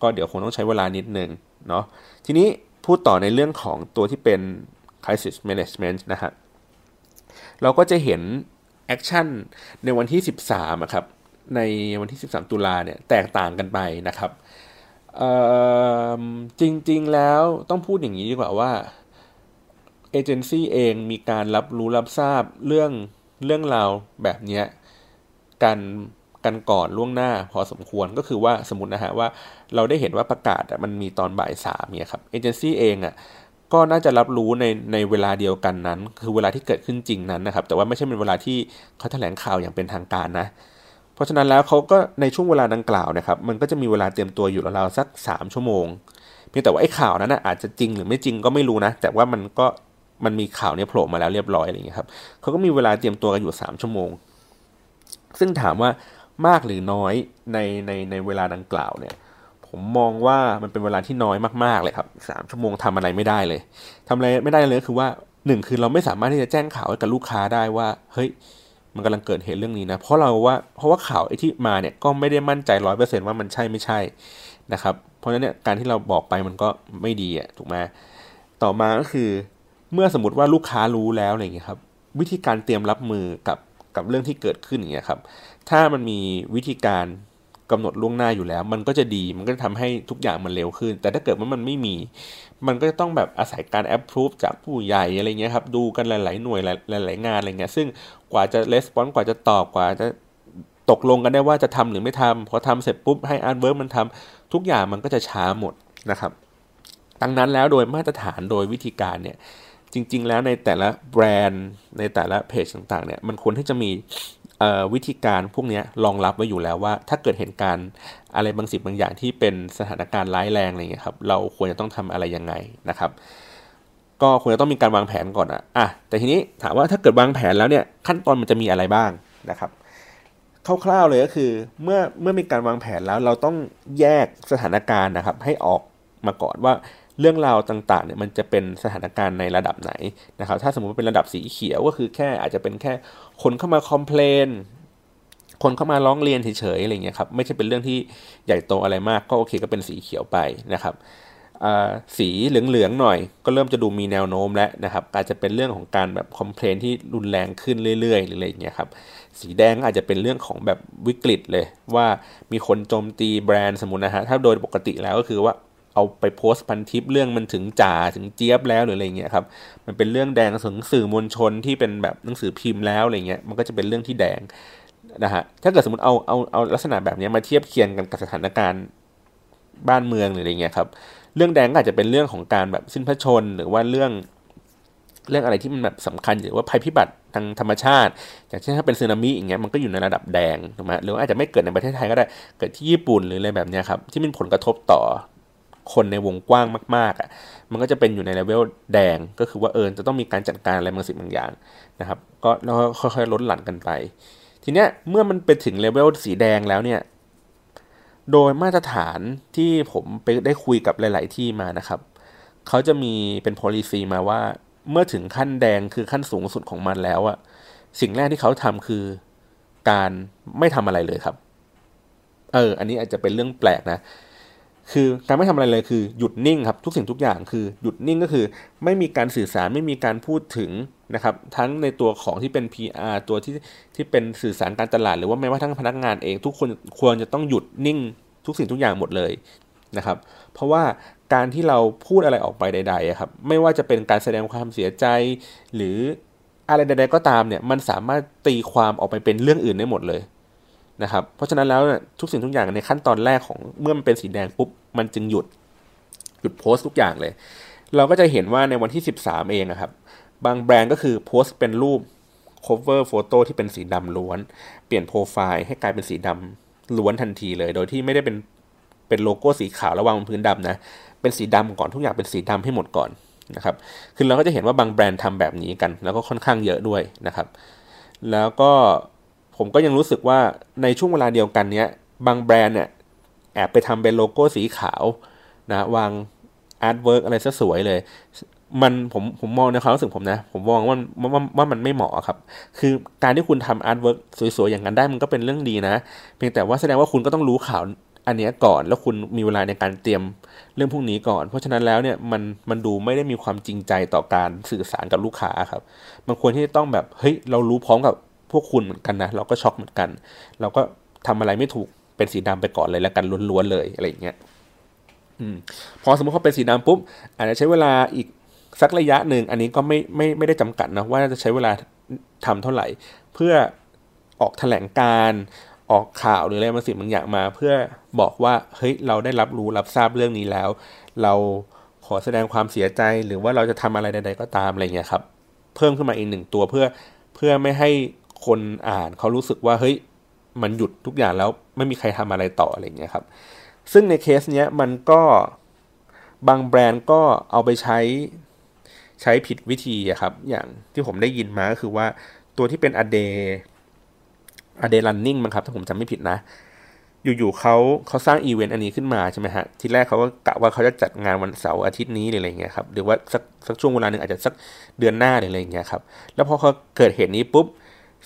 ก็เดี๋ยวคงต้องใช้เวลานิดนึงเนาะทีนี้พูดต่อในเรื่องของตัวที่เป็น crisis management นะฮะ เราก็จะเห็น action ในวันที่ 13ครับในวันที่ 13 ตุลาเนี่ยแตกต่างกันไปนะครับจริงๆแล้วต้องพูดอย่างนี้ดีกว่าว่าเอเจนซี่เองมีการรับรู้รับทราบเรื่องเรื่องราวแบบนี้กันกันก่อนล่วงหน้าพอสมควรก็คือว่าสมมตินะฮะว่าเราได้เห็นว่าประกาศมันมีตอนบ่ายสามเนี่ยครับเอเจนซี่เองอะ ก็น่าจะรับรู้ในในเวลาเดียวกันนั้น คือเวลาที่เกิดขึ้นจริงนั้นนะครับ แต่ว่าไม่ใช่เป็นเวลาที่เขาแถลงข่าวอย่างเป็นทางการนะ เพราะฉะนั้นแล้วเขาก็ในช่วงเวลาดังกล่าวนะครับ มันก็จะมีเวลาเตรียมตัวอยู่ราวๆสักสามชั่วโมง เพียงแต่ว่าไอ้ข่าวนั้นนะอาจจะจริงหรือไม่จริงก็ไม่รู้นะ แต่ว่ามันก็มันมีข่าวนี้โผล่มาแล้วเรียบร้อยอะไรอย่างเงี้ครับเขาก็มีเวลาเตรียมตัวกันอยู่สามชั่วโมง ซึ่งถามว่ามากหรือน้อยในในในเวลาดังกล่าวเนี่ย ผมมองว่ามันเป็นเวลาที่น้อยมากๆเลยครับสามชั่วโมงทำอะไรไม่ได้เลยทำอะไรไม่ได้เลยคือว่าหนึ่งคือเราไม่สามารถที่จะแจ้งข่าวให้กับลูกค้าได้ว่า เฮ้ย มันกำลังเกิดเหตุเรื่องนี้นะ เพราะเราว่าเพราะว่าข่าวไอ้ที่มาเนี่ยก็ไม่ได้มั่นใจร้อยเปอร์เซ็นต์ว่ามันใช่ไม่ใช่นะครับ เพราะฉะนั้นเนี่ยการที่เราบอกไปมันก็ไม่ดีอะถูกไหมต่อมาก็คือ เมื่อสมมติว่าลูกค้ารู้แล้วอะไรอย่างเงี้ยครับ วิธีการเตรียมรับมือกับกับเรื่องที่เกิดขึ้นอย่างเงี้ยครับ ถ้ามันมีวิธีการ กำหนดล่วงหน้าอยู่แล้ว มันก็จะดีมันก็จะทำให้ทุกอย่างมันเร็วขึ้น แต่ถ้าเกิดว่ามันไม่มี มันก็จะต้องแบบอาศัยการ approve จากผู้ใหญ่อะไรเงี้ยครับดูกันหลาย ๆ หน่วยหลาย ๆ งานอะไรเงี้ยซึ่งกว่าจะ response กว่าจะตอบกว่าจะตกลงกันได้ว่าจะทำหรือไม่ทำพอทำเสร็จปุ๊บให้ artwork มันทำทุกอย่างมันก็จะช้าหมดนะครับดังนั้นแล้วโดยมาตรฐานโดยวิธีการเนี่ยจริง ๆ แล้วในแต่ละแบรนด์ในแต่ละเพจต่างๆเนี่ยมันควรที่จะมี วิธีการพวกนี้รองรับไว้อยู่แล้วว่า ถ้าเกิดเหตุการณ์อะไรบางสิ่งบางอย่างที่เป็นสถานการณ์ร้ายแรงอะไรเงี้ยครับเราควรจะต้องทำอะไรยังไงนะครับ ก็ควรจะต้องมีการวางแผนก่อนอะอะแต่ทีนี้ถามว่าถ้าเกิดวางแผนแล้วเนี่ยขั้นตอนมันจะมีอะไรบ้างนะครับคร่าวๆเลยก็คือเมื่อเมื่อมีการวางแผนแล้วเราต้องแยกสถานการณ์นะครับ ให้ออกมาก่อนว่า เรื่องราวต่างๆเนี่ยมันจะเป็นสถานการณ์ในระดับไหนนะครับถ้าสมมติเป็นระดับสีเขียวก็คือแค่อาจจะเป็นแค่คนเข้ามาคอมเพลนคนเข้ามาร้องเรียนเฉยๆอะไรเงี้ยครับไม่ใช่เป็นเรื่องที่ใหญ่โตอะไรมากก็โอเคก็เป็นสีเขียวไปนะครับสีเหลืองๆหน่อย ก็เริ่มจะดูมีแนวโน้มแล้วนะครับ อาจจะเป็นเรื่องของการแบบคอมเพลนที่รุนแรงขึ้นเรื่อยๆหรืออะไรอย่างเงี้ยครับสีแดงอาจจะเป็นเรื่องของแบบวิกฤตเลย ว่ามีคนโจมตีแบรนด์สมมตินะฮะถ้าโดยปกติแล้วก็คือว่า เอาไปโพสต์พันทิปเรื่องมันถึงจ่าถึงเจี๊ยบแล้วหรืออะไรเงี้ยครับมันเป็นเรื่องแดงถึงสื่อมวลชนที่เป็นแบบหนังสือพิมพ์แล้วอะไรเงี้ยมันก็จะเป็นเรื่องที่แดงนะฮะถ้าเกิดสมมติเอาเอาเอาลักษณะแบบนี้มาเทียบเคียงกันกับสถานการณ์บ้านเมืองหรืออะไรเงี้ยครับเรื่องแดงอาจจะเป็นเรื่องของการแบบสิ้นพระชนหรือว่าเรื่องเรื่องอะไรที่มันแบบสำคัญหรือว่าภัยพิบัติทางธรรมชาติ อย่างเช่นถ้าเป็นสึนามิอย่างเงี้ยมันก็อยู่ในระดับแดงถูกไหมหรืออาจจะไม่เกิดในประเทศไทยก็ได้เกิดที่ญี่ปุ่นหรืออะไรแบบนี้ครับที่มีผลกระทบต่อ คนในวงกว้างมากๆอะมันก็จะเป็นอยู่ในเลเวลแดงก็คือว่าเออจะต้องมีการจัดการอะไรบางสิ่งบางอย่างนะครับ ก็แล้วค่อยๆลดหลั่นกันไป ทีเนี้ยเมื่อมันไปถึงเลเวลสีแดงแล้วเนี่ยโดยมาตรฐานที่ผมไปได้คุยกับหลาย ๆ ที่มานะครับ เขาจะมีเป็น policy มาว่า เมื่อถึงขั้นแดงคือขั้นสูงสุดของมันแล้วอะสิ่งแรกที่เขาทำคือการไม่ทำอะไรเลยครับ เออ อันนี้อาจจะเป็นเรื่องแปลกนะ คือการไม่ทำอะไรเลยคือหยุดนิ่งครับทุกสิ่งทุกอย่างคือหยุดนิ่งก็คือ ไม่มีการสื่อสารไม่มีการพูดถึงนะครับทั้งในตัวของที่เป็น PR ตัวที่ที่เป็นสื่อสารการตลาด หรือว่าแม้ว่าทั้งพนักงานเอง ทุกคนควรจะต้องหยุดนิ่งทุกสิ่งทุกอย่างหมดเลยนะครับ เพราะว่าการที่เราพูดอะไรออกไปใดๆครับไม่ว่าจะเป็นการแสดงความเสียใจ หรืออะไรใด ๆ ก็ตามเนี่ยมันสามารถตีความออกไปเป็นเรื่องอื่นได้หมดเลย นะครับ เพราะฉะนั้นแล้วทุกสิ่งทุกอย่างในขั้นตอนแรกของเมื่อมันเป็นสีแดงปุ๊บมันจึงหยุดหยุดโพสต์ทุกอย่างเลย เราก็จะเห็นว่าในวันที่ 13 เองนะครับ บางแบรนด์ก็คือโพสต์เป็นรูป cover โฟโต้ที่เป็นสีดำล้วน เปลี่ยนโปรไฟล์ให้กลายเป็นสีดำล้วนทันทีเลย โดยที่ไม่ได้เป็นเป็นโลโก้สีขาวแล้ววางบนพื้นดำนะ เป็นสีดำก่อนทุกอย่างเป็นสีดำให้หมดก่อนนะครับ คือเราก็จะเห็นว่าบางแบรนด์ทำแบบนี้กัน แล้วก็ค่อนข้างเยอะด้วยนะครับ แล้วก็ ผมก็ยังรู้สึกว่าในช่วงเวลาเดียวกันเนี้ยบางแบรนด์เนี่ยแอบไปทำเป็นโลโก้สีขาวนะวาง artwork อะไรซะสวยเลย มันผมผมมองในความรู้สึกผมนะ ผมมองว่าว่าว่ามันไม่เหมาะครับ คือการที่คุณทำ artwork สวยๆ อย่างนั้นได้มันก็เป็นเรื่องดีนะ เพียงแต่ว่าแสดงว่าคุณก็ต้องรู้ข่าวอันนี้ก่อน แล้วคุณมีเวลาในการเตรียมเรื่องพวกนี้ก่อน เพราะฉะนั้นแล้วเนี่ยมันมันดูไม่ได้มีความจริงใจต่อการสื่อสารกับลูกค้าครับ มันควรที่จะต้องแบบเฮ้ยเรารู้พร้อมกับ พวกคุณเหมือนกันนะ เราก็ช็อกเหมือนกัน เราก็ทำอะไรไม่ถูกเป็นสีดำไปก่อนเลยแล้วกันล้วนๆเลยอะไรอย่างเงี้ยอืมพอสมมติเขาเป็นสีดำปุ๊บอาจจะใช้เวลาอีกสักระยะหนึ่งอันนี้ก็ไม่ไม่ไม่ได้จำกัดนะว่าจะใช้เวลาทำเท่าไหร่ เพื่อออกแถลงการออกข่าวหรืออะไรบางสิ่งบางอย่างมา เพื่อบอกว่าเฮ้ยเราได้รับรู้รับทราบเรื่องนี้แล้ว เราขอแสดงความเสียใจหรือว่าเราจะทำอะไรใด ๆ ก็ตามอะไรเงี้ยครับ เพิ่มขึ้นมาอีกหนึ่งตัวเพื่อเพื่อไม่ให้ คนอ่านเขารู้สึกว่าเฮ้ยมันหยุดทุกอย่างแล้วไม่มีใครทำอะไรต่ออะไรเงี้ยครับ ซึ่งในเคสเนี้ยมันก็บางแบรนด์ก็เอาไปใช้ใช้ผิดวิธีครับ อย่างที่ผมได้ยินมาก็คือว่าตัวที่เป็น a day a day running มั้งครับ ถ้าผมจำไม่ผิดนะ อยู่ๆเขาเขาสร้างอีเวนต์อันนี้ขึ้นมาใช่ไหมฮะ ทีแรกเขาก็กะว่าเขาจะจัดงานวันเสาร์อาทิตย์นี้หรืออะไรเงี้ยครับ หรือว่าสักสักช่วงเวลาหนึ่งอาจจะสักเดือนหน้าหรืออะไรเงี้ยครับ แล้วพอเขาเกิดเหตุนี้ปุ๊บ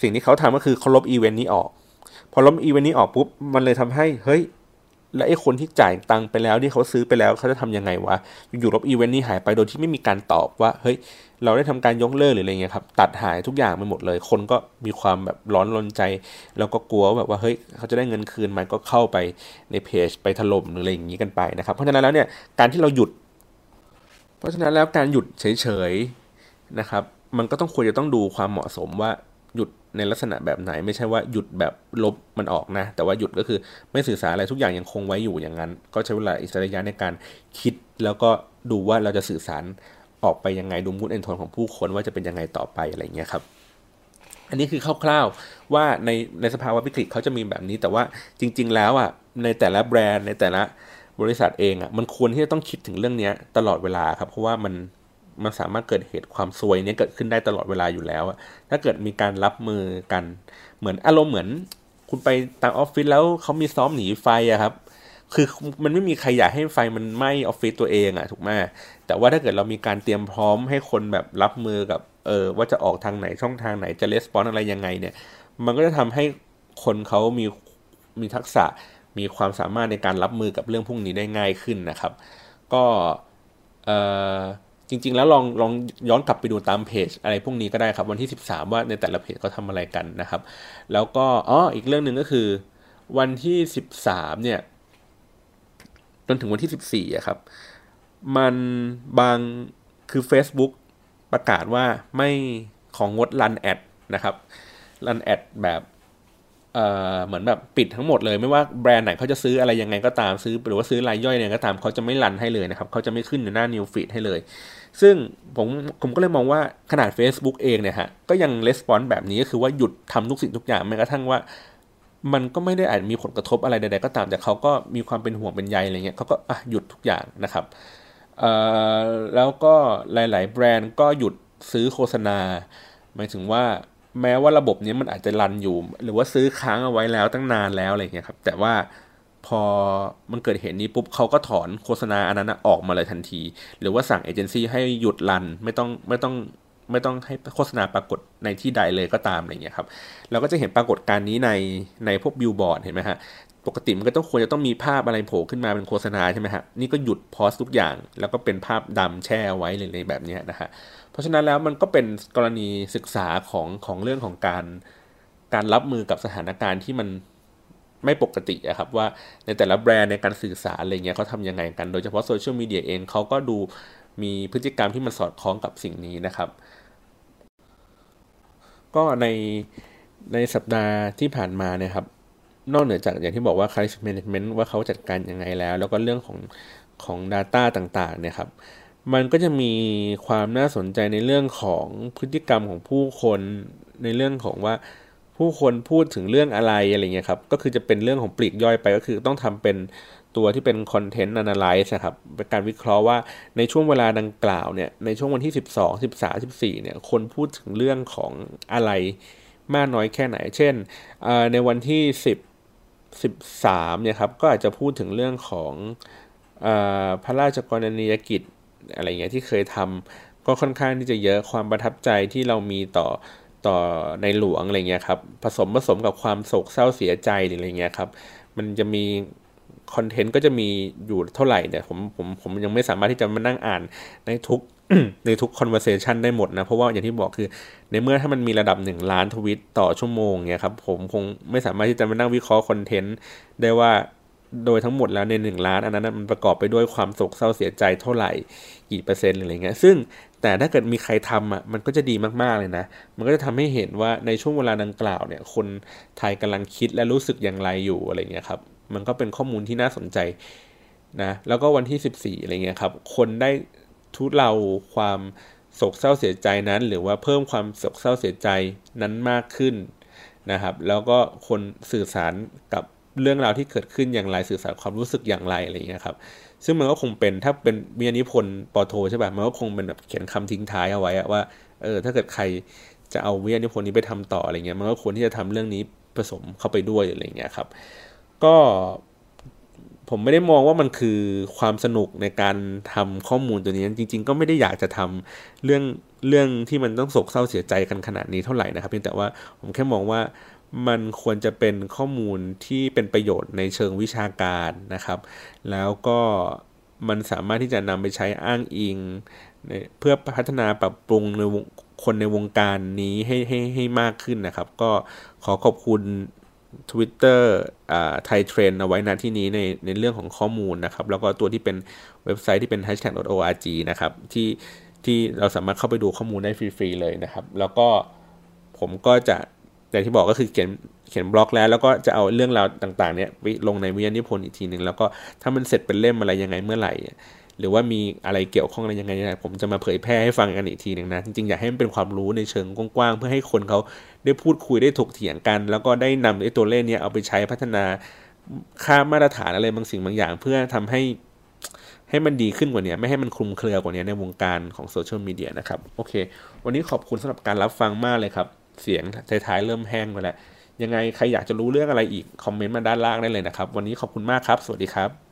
สิ่งที่เขาทำก็คือเขาลบอีเวนต์นี้ออก พอลบอีเวนต์นี้ออกปุ๊บ มันเลยทำให้เฮ้ย แล้วไอ้คนที่จ่ายตังค์ไปแล้วที่เขาซื้อไปแล้วเขาจะทำยังไงวะ อยู่ๆลบอีเวนต์นี้หายไปโดยที่ไม่มีการตอบว่า เฮ้ย เราได้ทำการยกเลิกหรืออะไรเงี้ยครับ ตัดหายทุกอย่างไปหมดเลย คนก็มีความแบบร้อนรนใจ แล้วก็กลัวแบบว่า เฮ้ย เขาจะได้เงินคืนมันก็เข้าไปในเพจไปถล่มหรืออะไรอย่างนี้กันไปนะครับ เพราะฉะนั้นแล้วเนี่ย การที่เราหยุด เพราะฉะนั้นแล้วการหยุดเฉยๆนะครับ มันก็ต้องควรจะต้องดูความเหมาะสมว่าหยุด ในลักษณะแบบไหน ไม่ใช่ว่าหยุดแบบลบมันออกนะ แต่ว่าหยุดก็คือไม่สื่อสารอะไรทุกอย่างยังคงไว้อยู่อย่างนั้น ก็ใช้เวลาอิสระยะในการคิด แล้วก็ดูว่าเราจะสื่อสารออกไปยังไงดูมูดเอนโทนของผู้คนว่าจะเป็นยังไงต่อไปอะไรเงี้ยครับอันนี้คือคร่าวๆว่าในในสภาวะวิกฤตเขาจะมีแบบนี้แต่ว่าจริง ๆ แล้วอะในแต่ละแบรนด์ในแต่ละบริษัทเองอะมันควรที่จะต้องคิดถึงเรื่องนี้ตลอดเวลาครับเพราะว่ามัน มันสามารถเกิดเหตุความซวยนี้เกิดขึ้นได้ตลอดเวลาอยู่แล้ว ถ้าเกิดมีการรับมือกัน เหมือนอารมณ์เหมือน คุณไปตามออฟฟิศแล้วเขามีซ้อมหนีไฟอะครับ คือมันไม่มีใครอยากให้ไฟมันไหม้ออฟฟิศตัวเองอะถูกไหมแต่ว่าถ้าเกิดเรามีการเตรียมพร้อมให้คนแบบรับมือกับ เออว่าจะออกทางไหนช่องทางไหนจะレスปอนอะไรยังไงเนี่ย มันก็จะทำให้คนเขามีมีทักษะมีความสามารถในการรับมือกับเรื่องพวกนี้ได้ง่ายขึ้นนะครับ ก็เออ จริง ๆ แล้วลองลองย้อนกลับไปดูตามเพจอะไรพวกนี้ก็ได้ครับวันที่ 13 ว่าในแต่ละเพจเขาทาอะไรกันนะครับ แล้วก็อ๋ออีกเรื่องหนึ่งก็คือ วันที่ 13 เนี่ย จนถึงวันที่ 14อะครับ มันบางคือ Facebook ประกาศว่าไม่ของงดรันแอดนะครับรันแอดแบบ เอ่อเหมือนแบบปิดทั้งหมดเลยไม่ว่าแบรนด์ไหนเขาจะซื้ออะไรยังไงก็ตามซื้อ หรือว่าซื้อรายย่อยเนี่ยก็ตามเขาจะไม่รันให้เลยนะครับเขาจะไม่ขึ้นในหน้า New Feed ให้เลย ซึ่งผมผมก็เลยมองว่าขนาด Facebook เองเนี่ยฮะก็ยังレスปอนส์แบบนี้ก็คือว่าหยุดทำทุกสิ่งทุกอย่างแม้กระทั่งว่า มันก็ไม่ได้อาจมีผลกระทบอะไรใดๆก็ตาม แต่เขาก็มีความเป็นห่วงเป็นใยอะไรเงี้ยเขาก็อะหยุดทุกอย่างนะครับแล้วก็หลาย ๆ แบรนด์ก็หยุดซื้อโฆษณาหมายถึงว่า แม้ว่าระบบนี้มันอาจจะ run อยู่ หรือว่าซื้อค้างเอาไว้แล้วตั้งนานแล้วอะไรเงี้ยครับ แต่ว่าพอมันเกิดเหตุนี้ปุ๊บเขาก็ถอนโฆษณาอันนั้นออกมาเลยทันที หรือว่าสั่งเอเจนซี่ให้หยุด run ไม่ต้องไม่ต้องไม่ต้องให้โฆษณาปรากฏในที่ใดเลยก็ตามอะไรเงี้ยครับเราก็จะเห็นปรากฏการณ์นี้ในในพวกบิลบอร์ดเห็นไหมฮะปกติมันก็ต้องควรจะต้องมีภาพอะไรโผล่ขึ้นมาเป็นโฆษณาใช่ไหมฮะนี่ก็หยุด pause ทุกอย่าง แล้วก็เป็นภาพดำแช่ไว้เลยแบบนี้นะฮะ เพราะฉะนั้นแล้วมันก็เป็นกรณีศึกษาของของเรื่องของการการรับมือกับสถานการณ์ที่มันไม่ปกติอะครับว่าในแต่ละแบรนด์ในการสื่อสารอะไรเงี้ยเขาทำยังไงกัน โดยเฉพาะโซเชียลมีเดียเองเขาก็ดูมีพฤติกรรมที่มันสอดคล้องกับสิ่งนี้นะครับ ก็ในในสัปดาห์ที่ผ่านมาเนี่ยครับ นอกเหนือจากอย่างที่บอกว่า crisis management ว่าเขาจัดการยังไงแล้ว แล้วก็เรื่องของของ Data ต่างๆเนี่ยครับ มันก็จะมีความน่าสนใจในเรื่องของพฤติกรรมของผู้คนในเรื่องของว่าผู้คนพูดถึงเรื่องอะไรอะไรเงี้ยครับ ก็คือจะเป็นเรื่องของปลีกย่อยไปก็คือต้องทำเป็นตัวที่เป็นคอนเทนต์อนาลิซ์นะครับเป็นการวิเคราะห์ว่าในช่วงเวลาดังกล่าวเนี่ยในช่วงวันที่ 12 13 14เนี่ยคนพูดถึงเรื่องของอะไรมากน้อยแค่ไหน เช่น ในวันที่ 10 13เนี่ยครับก็อาจจะพูดถึงเรื่องของอพระราชกรณียกิจ อะไรเงี้ยที่เคยทำก็ค่อนข้างที่จะเยอะความประทับใจที่เรามีต่อต่อในหลวงอะไรเงี้ยครับผสมผสมกับความโศกเศร้าเสียใจอะไรเงี้ยครับมันจะมีคอนเทนต์ก็จะมีอยู่เท่าไหร่เนี่ยผมผมผมยังไม่สามารถที่จะมานั่งอ่านในทุกในทุก conversation ได้หมดนะ เพราะว่าอย่างที่บอกคือ ในเมื่อถ้ามันมีระดับหนึ่งล้านทวิตต่อชั่วโมงเนี่ยครับผมคงไม่สามารถที่จะมานั่งวิเคราะห์คอนเทนต์ได้ว่า โดยทั้งหมดแล้วในหนึ่งล้านอันนั้นมันประกอบไปด้วยความโศกเศร้าเสียใจเท่าไหร่กี่เปอร์เซ็นต์อะไรเงี้ยซึ่งแต่ถ้าเกิดมีใครทำอะมันก็จะดีมากๆเลยนะ มันก็จะทำให้เห็นว่าในช่วงเวลาดังกล่าวเนี่ยคนไทยกำลังคิดและรู้สึกอย่างไรอยู่อะไรเงี้ยครับมันก็เป็นข้อมูลที่น่าสนใจนะแล้วก็วันที่ 14อะไรเงี้ยครับคนได้ทุเลาความโศกเศร้าเสียใจนั้น หรือว่าเพิ่มความโศกเศร้าเสียใจนั้นมากขึ้นนะครับ แล้วก็คนสื่อสารกับ เรื่องราวที่เกิดขึ้นอย่างไรสื่อสารความรู้สึกอย่างไรอะไรเงี้ยครับ ซึ่งมันก็คงเป็นถ้าเป็นมีนิพนธ์ปอโทใช่ป่ะมันก็คงเป็นแบบเขียนคำทิ้งท้ายเอาไว้ว่าเออถ้าเกิดใครจะเอาวิทยานิพนธ์นี้ไปทำต่ออะไรเงี้ยมันก็ควรที่จะทำเรื่องนี้ผสมเข้าไปด้วยอะไรเงี้ยครับ ก็ผมไม่ได้มองว่ามันคือความสนุกในการทำข้อมูลตัวนี้จริง ๆ ก็ไม่ได้อยากจะทำเรื่องเรื่องที่มันต้องโศกเศร้าเสียใจกันขนาดนี้เท่าไหร่นะครับเพียงแต่ว่าผมแค่มองว่า มันควรจะเป็นข้อมูลที่เป็นประโยชน์ในเชิงวิชาการนะครับ แล้วก็มันสามารถที่จะนำไปใช้อ้างอิง เพื่อพัฒนาปรับปรุงในคนในวงการนี้ให้ให้ให้มากขึ้นนะครับ ก็ขอขอบคุณ Twitter ไทยเทรนเอาไว้นะที่นี้ในในเรื่องของข้อมูลนะครับ แล้วก็ตัวที่เป็นเว็บไซต์ที่เป็น hashtag org นะครับที่ที่เราสามารถเข้าไปดูข้อมูลได้ฟรี ๆ เลยนะครับ แล้วก็ผมก็จะ อย่างที่บอกก็คือเขียนเขียนบล็อกแล้ว แล้วก็จะเอาเรื่องราวต่างๆเนี่ยไปลงในวิทยานิพนธ์อีกทีหนึ่งแล้วก็ถ้ามันเสร็จเป็นเล่มอะไรยังไงเมื่อไหร่ หรือว่ามีอะไรเกี่ยวข้องอะไรยังไงนะผมจะมาเผยแพร่ให้ฟังกันอีกทีหนึ่งนะจริงๆอยากให้มันเป็นความรู้ในเชิงกว้างๆเพื่อให้คนเขาได้พูดคุยได้ถกเถียงกัน แล้วก็ได้นำไอ้ตัวเลขนี้เอาไปใช้พัฒนาค่ามาตรฐานอะไรบางสิ่งบางอย่าง เพื่อทำให้ให้มันดีขึ้นกว่านี้ไม่ให้มันคลุมเครือกว่านี้ในวงการของโซเชียลมีเดียนะครับ โอเค วันนี้ขอบคุณสำหรับการรับฟังมากเลยครับ เสียงท้ายๆเริ่มแห้งไปแล้วยังไงใครอยากจะรู้เรื่องอะไรอีกคอมเมนต์มาด้านล่างได้เลยนะครับ วันนี้ขอบคุณมากครับ สวัสดีครับ